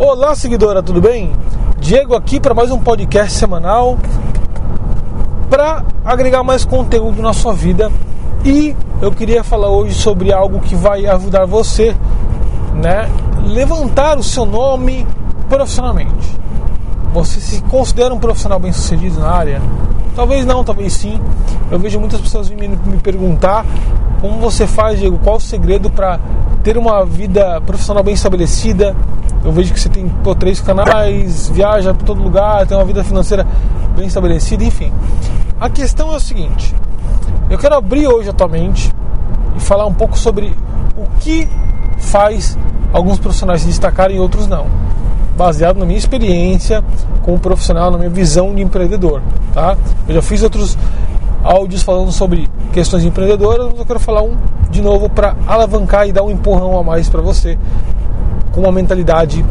Olá, seguidora, tudo bem? Diego aqui para mais um podcast semanal para agregar mais conteúdo na sua vida e eu queria falar hoje sobre algo que vai ajudar você, né, levantar o seu nome profissionalmente. Você se considera um profissional bem-sucedido na área? Talvez não, talvez sim. Eu vejo muitas pessoas me, me perguntar como você faz, Diego, qual o segredo para ter uma vida profissional bem estabelecida. Eu vejo que você tem pô, três canais, viaja para todo lugar, tem uma vida financeira bem estabelecida, enfim. A questão é o seguinte: eu quero abrir hoje atualmente e falar um pouco sobre o que faz alguns profissionais se destacarem e outros não, baseado na minha experiência como profissional, na minha visão de empreendedor, tá? Eu já fiz outros áudios falando sobre questões empreendedoras, mas eu quero falar um de novo para alavancar e dar um empurrão a mais para você com uma mentalidade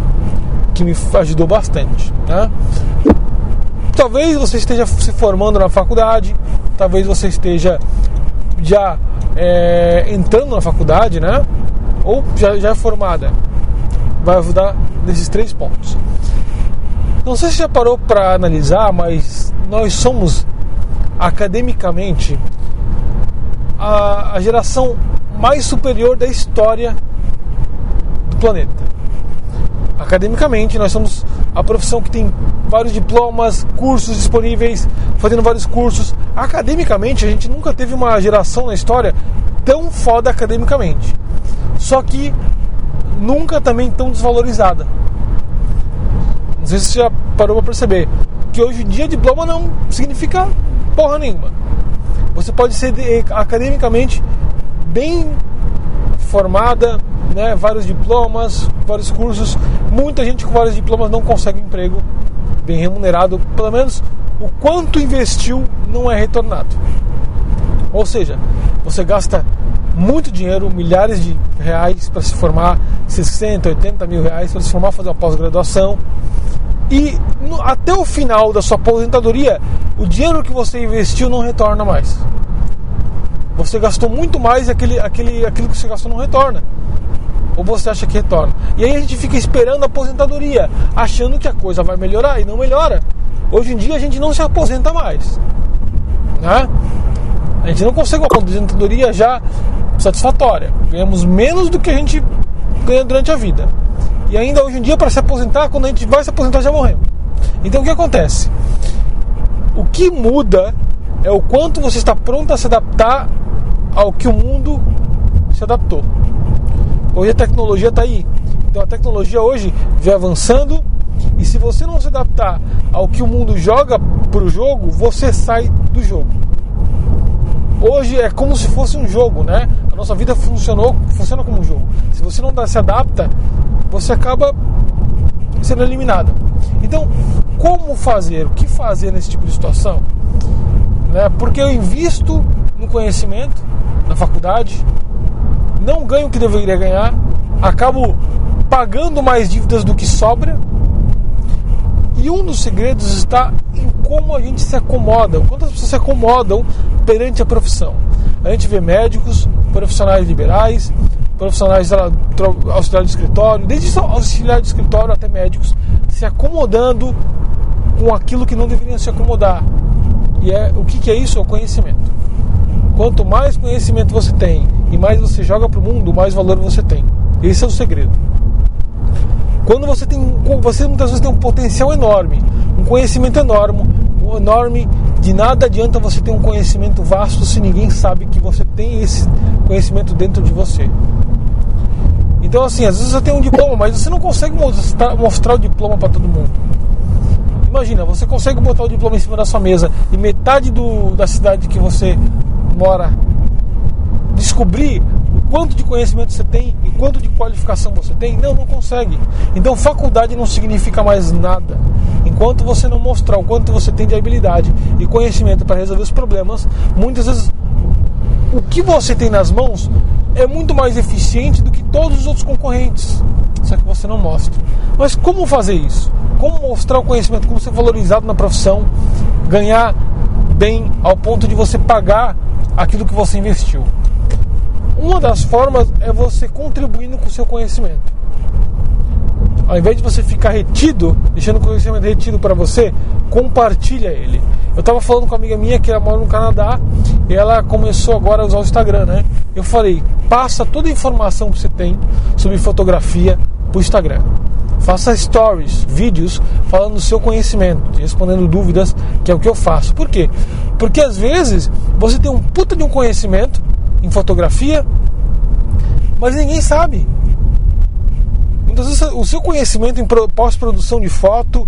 que me ajudou bastante. Né? Talvez você esteja se formando na faculdade, talvez você esteja já é, entrando na faculdade, né? Ou já, já é formada. Vai ajudar nesses três pontos. Não sei se já parou para analisar, mas nós somos academicamente a, a geração mais superior da história do planeta. Academicamente, nós somos a profissão que tem vários diplomas, cursos disponíveis, fazendo vários cursos. Academicamente, a gente nunca teve uma geração na história tão foda academicamente. Só que nunca também tão desvalorizada. Não sei se você já parou para perceber que hoje em dia diploma não significa porra nenhuma. Você pode ser academicamente bem formada, né, vários diplomas, vários cursos. Muita gente com vários diplomas não consegue emprego bem remunerado, pelo menos o quanto investiu não é retornado. Ou seja, você gasta muito dinheiro, milhares de reais para se formar, 60, 80 mil reais para se formar, fazer uma pós-graduação e no, até o final da sua aposentadoria, o dinheiro que você investiu não retorna mais. Você gastou muito mais e aquele, aquele, aquilo que você gastou não retorna. Ou você acha que retorna. E aí a gente fica esperando a aposentadoria, achando que a coisa vai melhorar e não melhora. Hoje em dia a gente não se aposenta mais. Né? A gente não consegue uma aposentadoria já satisfatória. Ganhamos menos do que a gente durante a vida. E ainda hoje em dia, para se aposentar, quando a gente vai se aposentar, já morremos. Então o que acontece? O que muda é o quanto você está pronto a se adaptar ao que o mundo se adaptou. Hoje a tecnologia está aí. Então a tecnologia hoje vem avançando e se você não se adaptar ao que o mundo joga para o jogo, você sai do jogo. Hoje é como se fosse um jogo, né? Nossa vida funcionou, funciona como um jogo. Se você não se adapta, você acaba sendo eliminado. Então, como fazer? O que fazer nesse tipo de situação? Né? Porque eu invisto no conhecimento na faculdade, não ganho o que deveria ganhar, acabo pagando mais dívidas do que sobra. E um dos segredos está em como a gente se acomoda, quantas pessoas se acomodam perante a profissão. A gente vê médicos, profissionais liberais, profissionais auxiliar de escritório, desde auxiliar de escritório até médicos, se acomodando com aquilo que não deveriam se acomodar. E é o que, que é isso? É o conhecimento. Quanto mais conhecimento você tem e mais você joga para o mundo, mais valor você tem. Esse é o segredo. Quando você tem, você muitas vezes tem um potencial enorme, um conhecimento enorme, enorme, de nada adianta você ter um conhecimento vasto se ninguém sabe que você tem esse conhecimento dentro de você. Então, assim, às vezes você tem um diploma, mas você não consegue mostrar, mostrar o diploma para todo mundo. Imagina, você consegue botar o diploma em cima da sua mesa e metade do, da cidade que você mora descobrir quanto de conhecimento você tem e quanto de qualificação você tem? Não, não consegue. Então, faculdade não significa mais nada. Enquanto você não mostrar o quanto você tem de habilidade e conhecimento para resolver os problemas, muitas vezes o que você tem nas mãos é muito mais eficiente do que todos os outros concorrentes. Só que você não mostra. Mas como fazer isso? Como mostrar o conhecimento, como ser valorizado na profissão, ganhar bem ao ponto de você pagar aquilo que você investiu? Uma das formas é você contribuindo com o seu conhecimento. Ao invés de você ficar retido, deixando o conhecimento retido para você, compartilha ele. Eu estava falando com uma amiga minha que mora no Canadá e ela começou agora a usar o Instagram, né? Eu falei, passa toda a informação que você tem sobre fotografia para o Instagram. Faça stories, vídeos falando do seu conhecimento, respondendo dúvidas, que é o que eu faço. Por quê? Porque às vezes você tem um puta de um conhecimento em fotografia, mas ninguém sabe. Muitas vezes o seu conhecimento em pós-produção de foto,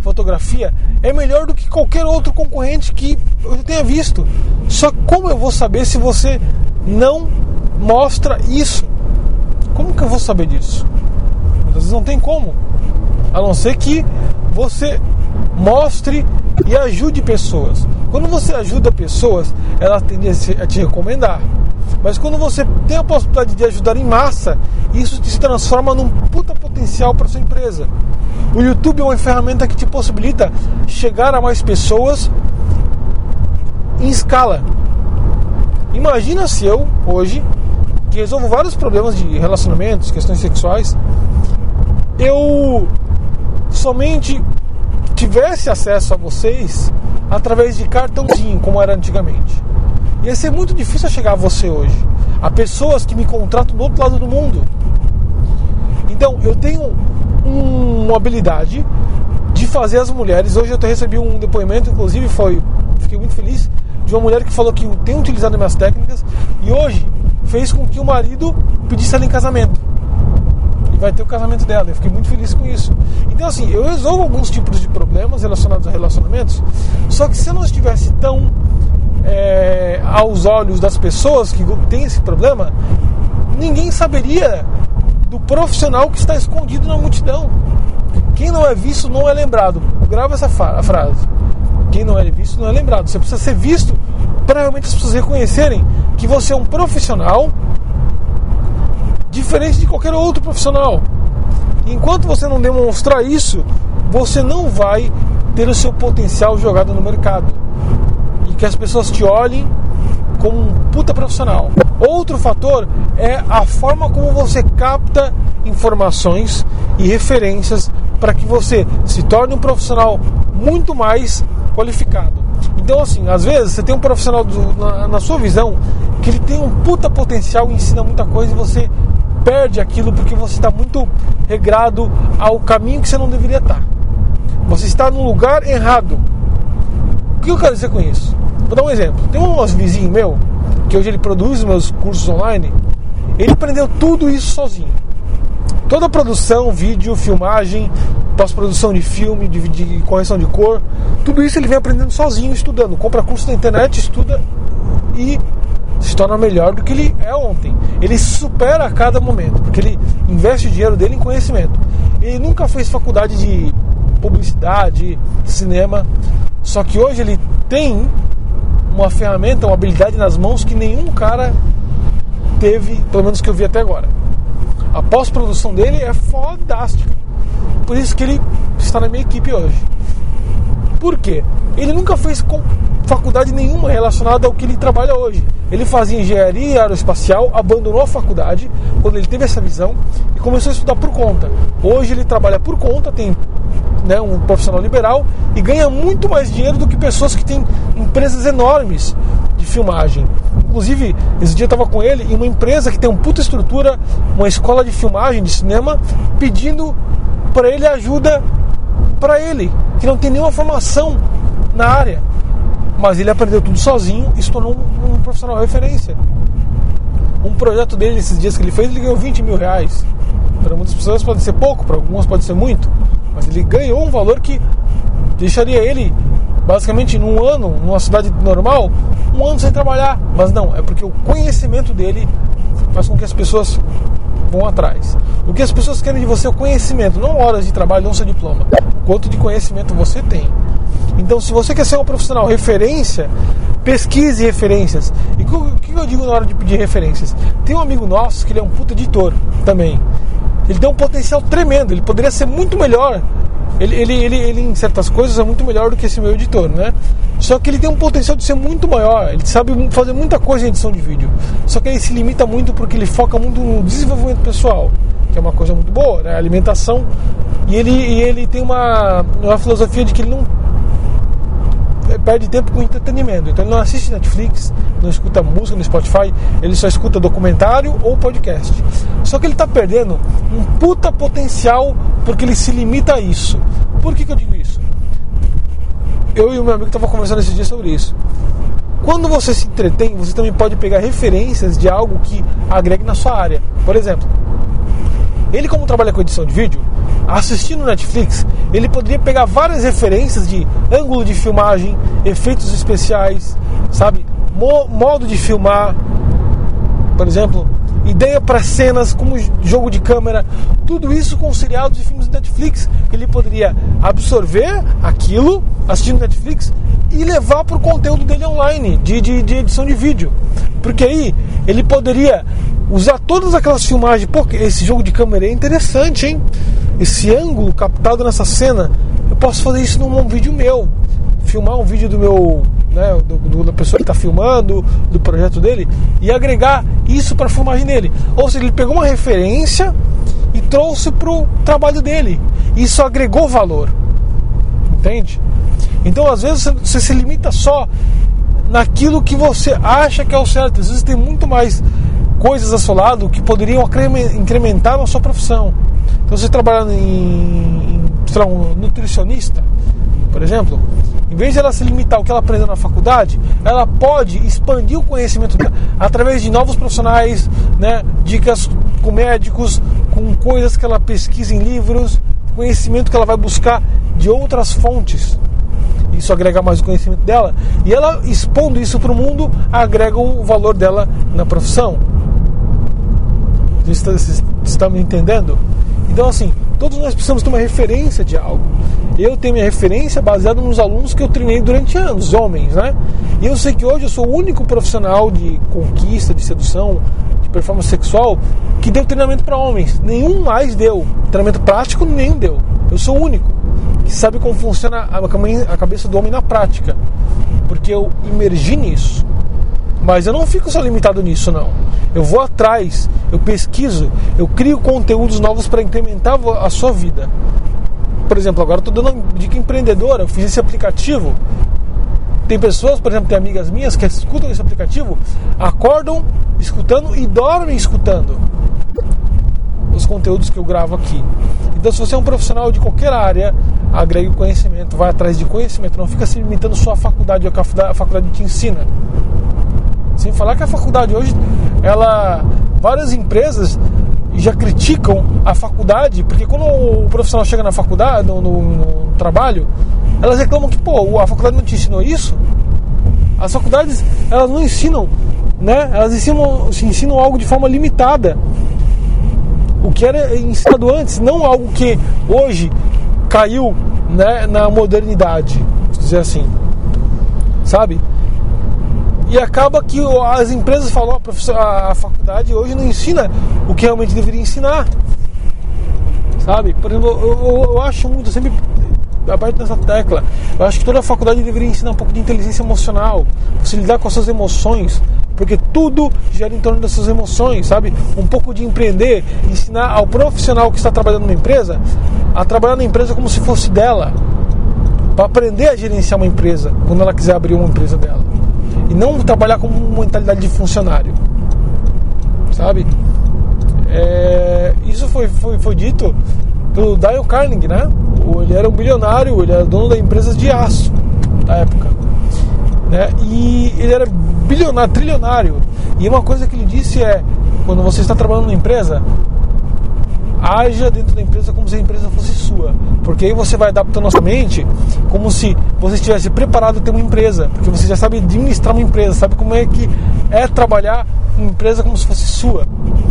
fotografia, é melhor do que qualquer outro concorrente que eu tenha visto. Só como eu vou saber se você não mostra isso? Como que eu vou saber disso? Muitas vezes não tem como. A não ser que você mostre e ajude pessoas. Quando você ajuda pessoas, ela tende a te recomendar. Mas quando você tem a possibilidade de ajudar em massa, isso se transforma num puta potencial para sua empresa. O YouTube é uma ferramenta que te possibilita chegar a mais pessoas em escala. Imagina se eu, hoje, que resolvo vários problemas de relacionamentos, questões sexuais, eu somente tivesse acesso a vocês através de cartãozinho, como era antigamente. Ia ser muito difícil chegar a você hoje. A pessoas que me contratam do outro lado do mundo. Então, eu tenho uma habilidade de fazer as mulheres. Hoje eu recebi um depoimento, inclusive foi, fiquei muito feliz, de uma mulher que falou que tem utilizado minhas técnicas e hoje fez com que o marido pedisse ela em casamento. E vai ter o casamento dela. Eu fiquei muito feliz com isso. Então, assim, eu resolvo alguns tipos de problemas relacionados a relacionamentos, só que se eu não estivesse tão é, aos olhos das pessoas que têm esse problema, ninguém saberia do profissional que está escondido na multidão. Quem não é visto não é lembrado. Grava essa frase. Quem não é visto não é lembrado. Você precisa ser visto para realmente as pessoas reconhecerem que você é um profissional diferente de qualquer outro profissional. Enquanto você não demonstrar isso, você não vai ter o seu potencial jogado no mercado que as pessoas te olhem como um puta profissional. Outro fator é a forma como você capta informações e referências para que você se torne um profissional muito mais qualificado. Então, assim, às vezes você tem um profissional do, na, na, sua visão que ele tem um puta potencial ensina muita coisa e você perde aquilo porque você está muito regrado ao caminho que você não deveria estar. Você está no lugar errado. O que eu quero dizer com isso? Vou dar um exemplo. Tem um vizinho meu, que hoje ele produz meus cursos online, ele aprendeu tudo isso sozinho. Toda a produção, vídeo, filmagem, pós-produção de filme, de, de, correção de cor, tudo isso ele vem aprendendo sozinho, estudando. Compra curso na internet, estuda e se torna melhor do que ele é ontem. Ele supera a cada momento, porque ele investe o dinheiro dele em conhecimento. Ele nunca fez faculdade de publicidade, cinema, só que hoje ele tem uma ferramenta, uma habilidade nas mãos que nenhum cara teve, pelo menos que eu vi até agora. A pós-produção dele é fodástica. Por isso que ele está na minha equipe hoje. Por quê? Ele nunca fez faculdade nenhuma relacionada ao que ele trabalha hoje. Ele fazia engenharia aeroespacial, abandonou a faculdade quando ele teve essa visão e começou a estudar por conta. Hoje ele trabalha por conta, tem né, um profissional liberal e ganha muito mais dinheiro do que pessoas que têm empresas enormes de filmagem. Inclusive, esse dia eu estava com ele em uma empresa que tem uma puta estrutura, uma escola de filmagem de cinema, pedindo para ele ajuda para ele, que não tem nenhuma formação na área. Mas ele aprendeu tudo sozinho e se tornou um, um profissional referência. Um projeto dele, esses dias que ele fez, ele ganhou 20 mil reais. Para muitas pessoas pode ser pouco, para algumas pode ser muito. Mas ele ganhou um valor que deixaria ele, basicamente, num ano, numa cidade normal, um ano sem trabalhar. Mas não, é porque o conhecimento dele faz com que as pessoas vão atrás. O que as pessoas querem de você é o conhecimento, não horas de trabalho, não seu diploma. Quanto de conhecimento você tem. Então, se você quer ser um profissional referência, pesquise referências. E o que eu digo na hora de pedir referências? Tem um amigo nosso que ele é um puta editor também. Ele tem um potencial tremendo, ele poderia ser muito melhor Ele, ele, ele, ele, em certas coisas, é muito melhor do que esse meu editor, né? Só que ele tem um potencial de ser muito maior. Ele sabe fazer muita coisa em edição de vídeo. Só que ele se limita muito porque ele foca muito no desenvolvimento pessoal, que é uma coisa muito boa, né? Alimentação. E ele, e ele tem uma, uma filosofia de que ele não perde tempo com entretenimento. Então ele não assiste Netflix, não escuta música no Spotify, ele só escuta documentário ou podcast. Só que ele está perdendo um puta potencial porque ele se limita a isso. Por que, que eu digo isso? Eu e o meu amigo estavam conversando esses dias sobre isso. Quando você se entretém, você também pode pegar referências de algo que agregue na sua área. Por exemplo, ele como trabalha com edição de vídeo, assistindo Netflix, ele poderia pegar várias referências de ângulo de filmagem, efeitos especiais, sabe? Mo modo de filmar, por exemplo, ideia para cenas como jogo de câmera, tudo isso com seriados e filmes de Netflix. Ele poderia absorver aquilo assistindo Netflix e levar para o conteúdo dele online, de, de, de edição de vídeo. Porque aí ele poderia usar todas aquelas filmagens. Pô, esse jogo de câmera é interessante, hein? Esse ângulo captado nessa cena, eu posso fazer isso num vídeo meu. Filmar um vídeo do meu, né, do, do, da pessoa que está filmando, do projeto dele, e agregar isso para a filmagem dele. Ou seja, ele pegou uma referência e trouxe para o trabalho dele. Isso agregou valor. Entende? Então, às vezes, você se limita só naquilo que você acha que é o certo. Às vezes, tem muito mais coisas ao seu lado que poderiam incrementar a sua profissão. Então, você trabalhando em, em um nutricionista, por exemplo, em vez de ela se limitar ao que ela aprendeu na faculdade, ela pode expandir o conhecimento dela através de novos profissionais, né, dicas com médicos, com coisas que ela pesquisa em livros, conhecimento que ela vai buscar de outras fontes. Isso agrega mais o conhecimento dela. E ela expondo isso para o mundo, agrega o valor dela na profissão. Vocês estão me entendendo? Então, assim, todos nós precisamos ter uma referência de algo. Eu tenho minha referência baseada nos alunos que eu treinei durante anos, homens, né? E eu sei que hoje eu sou o único profissional de conquista, de sedução, de performance sexual que deu treinamento para homens. Nenhum mais deu. Treinamento prático, nenhum deu. Eu sou o único que sabe como funciona a cabeça do homem na prática, porque eu imergi nisso. Mas eu não fico só limitado nisso, não. Eu vou atrás, eu pesquiso, eu crio conteúdos novos para incrementar a sua vida. Por exemplo, agora estou dando uma dica empreendedora, eu fiz esse aplicativo. Tem pessoas, por exemplo, tem amigas minhas que escutam esse aplicativo, acordam escutando e dormem escutando os conteúdos que eu gravo aqui. Então, se você é um profissional de qualquer área, agregue conhecimento, vai atrás de conhecimento, não fica se limitando só à faculdade, a faculdade te ensina. Sem falar que a faculdade hoje, ela, várias empresas já criticam a faculdade, porque quando o profissional chega na faculdade, no, no, no trabalho, elas reclamam que, pô, a faculdade não te ensinou isso? As faculdades, elas não ensinam, né? Elas ensinam, ensinam algo de forma limitada. O que era ensinado antes, não algo que hoje caiu né, na modernidade, dizer assim, sabe? E acaba que as empresas falam, a, a faculdade hoje não ensina o que realmente deveria ensinar. Sabe? Por exemplo, eu, eu, eu acho muito, eu sempre abaixo nessa tecla. Eu acho que toda a faculdade deveria ensinar um pouco de inteligência emocional, você lidar com as suas emoções, porque tudo gira em torno das suas emoções, sabe? Um pouco de empreender, ensinar ao profissional que está trabalhando numa empresa a trabalhar na empresa como se fosse dela, para aprender a gerenciar uma empresa quando ela quiser abrir uma empresa dela e não trabalhar com mentalidade de funcionário, sabe? É, isso foi, foi, foi dito pelo Dale Carnegie, né? Ele era um bilionário, ele era dono da empresa de aço da época, né? E ele era bilionário, trilionário. E uma coisa que ele disse é: quando você está trabalhando numa empresa, haja dentro da empresa como se a empresa fosse sua. Porque aí você vai adaptando a sua mente como se você estivesse preparado a ter uma empresa. Porque você já sabe administrar uma empresa, sabe como é que é trabalhar uma empresa como se fosse sua.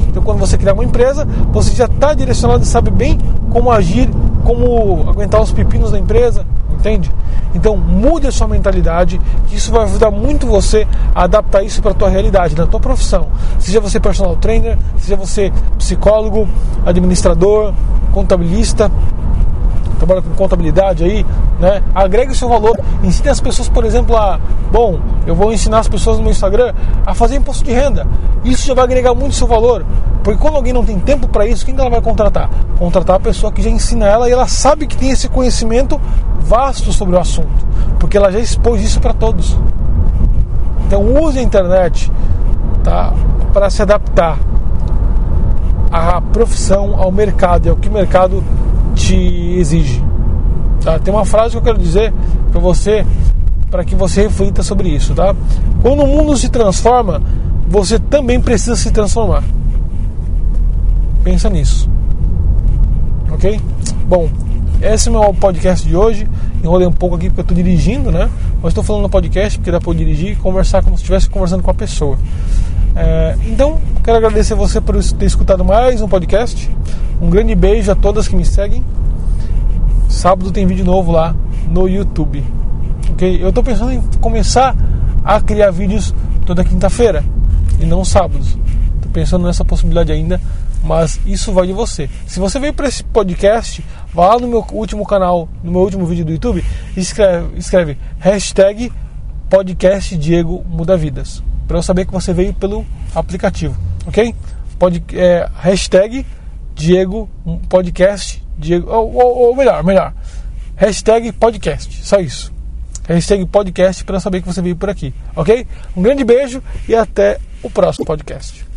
Então quando você criar uma empresa, você já está direcionado e sabe bem como agir, como aguentar os pepinos da empresa, entende? Então mude a sua mentalidade, que isso vai ajudar muito você a adaptar isso para a tua realidade, na tua profissão. Seja você personal trainer, seja você psicólogo, administrador, contabilista, trabalha com contabilidade aí, né? Agregue o seu valor, ensine as pessoas, por exemplo, a, bom, eu vou ensinar as pessoas no meu Instagram a fazer imposto de renda. Isso já vai agregar muito seu valor, porque quando alguém não tem tempo para isso, quem ela vai contratar? Contratar a pessoa que já ensina ela e ela sabe que tem esse conhecimento vasto sobre o assunto, porque ela já expôs isso para todos. Então use a internet tá, para se adaptar à profissão, ao mercado, é o que o mercado te exige. Tá? Tem uma frase que eu quero dizer para você, para que você reflita sobre isso. Tá? Quando o mundo se transforma, você também precisa se transformar. Pensa nisso. Ok? Bom, esse é o meu podcast de hoje. Enrolei um pouco aqui porque eu estou dirigindo, né? Mas estou falando no podcast porque dá para dirigir e conversar como se estivesse conversando com a pessoa. É, então, quero agradecer você por ter escutado mais um podcast. Um grande beijo a todas que me seguem. Sábado tem vídeo novo lá no YouTube. Ok? Eu estou pensando em começar a criar vídeos toda quinta-feira e não sábados. Pensando nessa possibilidade ainda, mas isso vai de você. Se você veio para esse podcast, vá lá no meu último canal, no meu último vídeo do YouTube, escreve, escreve hashtag podcast Diego Muda Vidas para eu saber que você veio pelo aplicativo, ok? Pode, é, hashtag Diego Podcast, Diego, ou, ou, ou, melhor, melhor, hashtag podcast, só isso. Hashtag podcast para saber que você veio por aqui, ok? Um grande beijo e até o próximo podcast.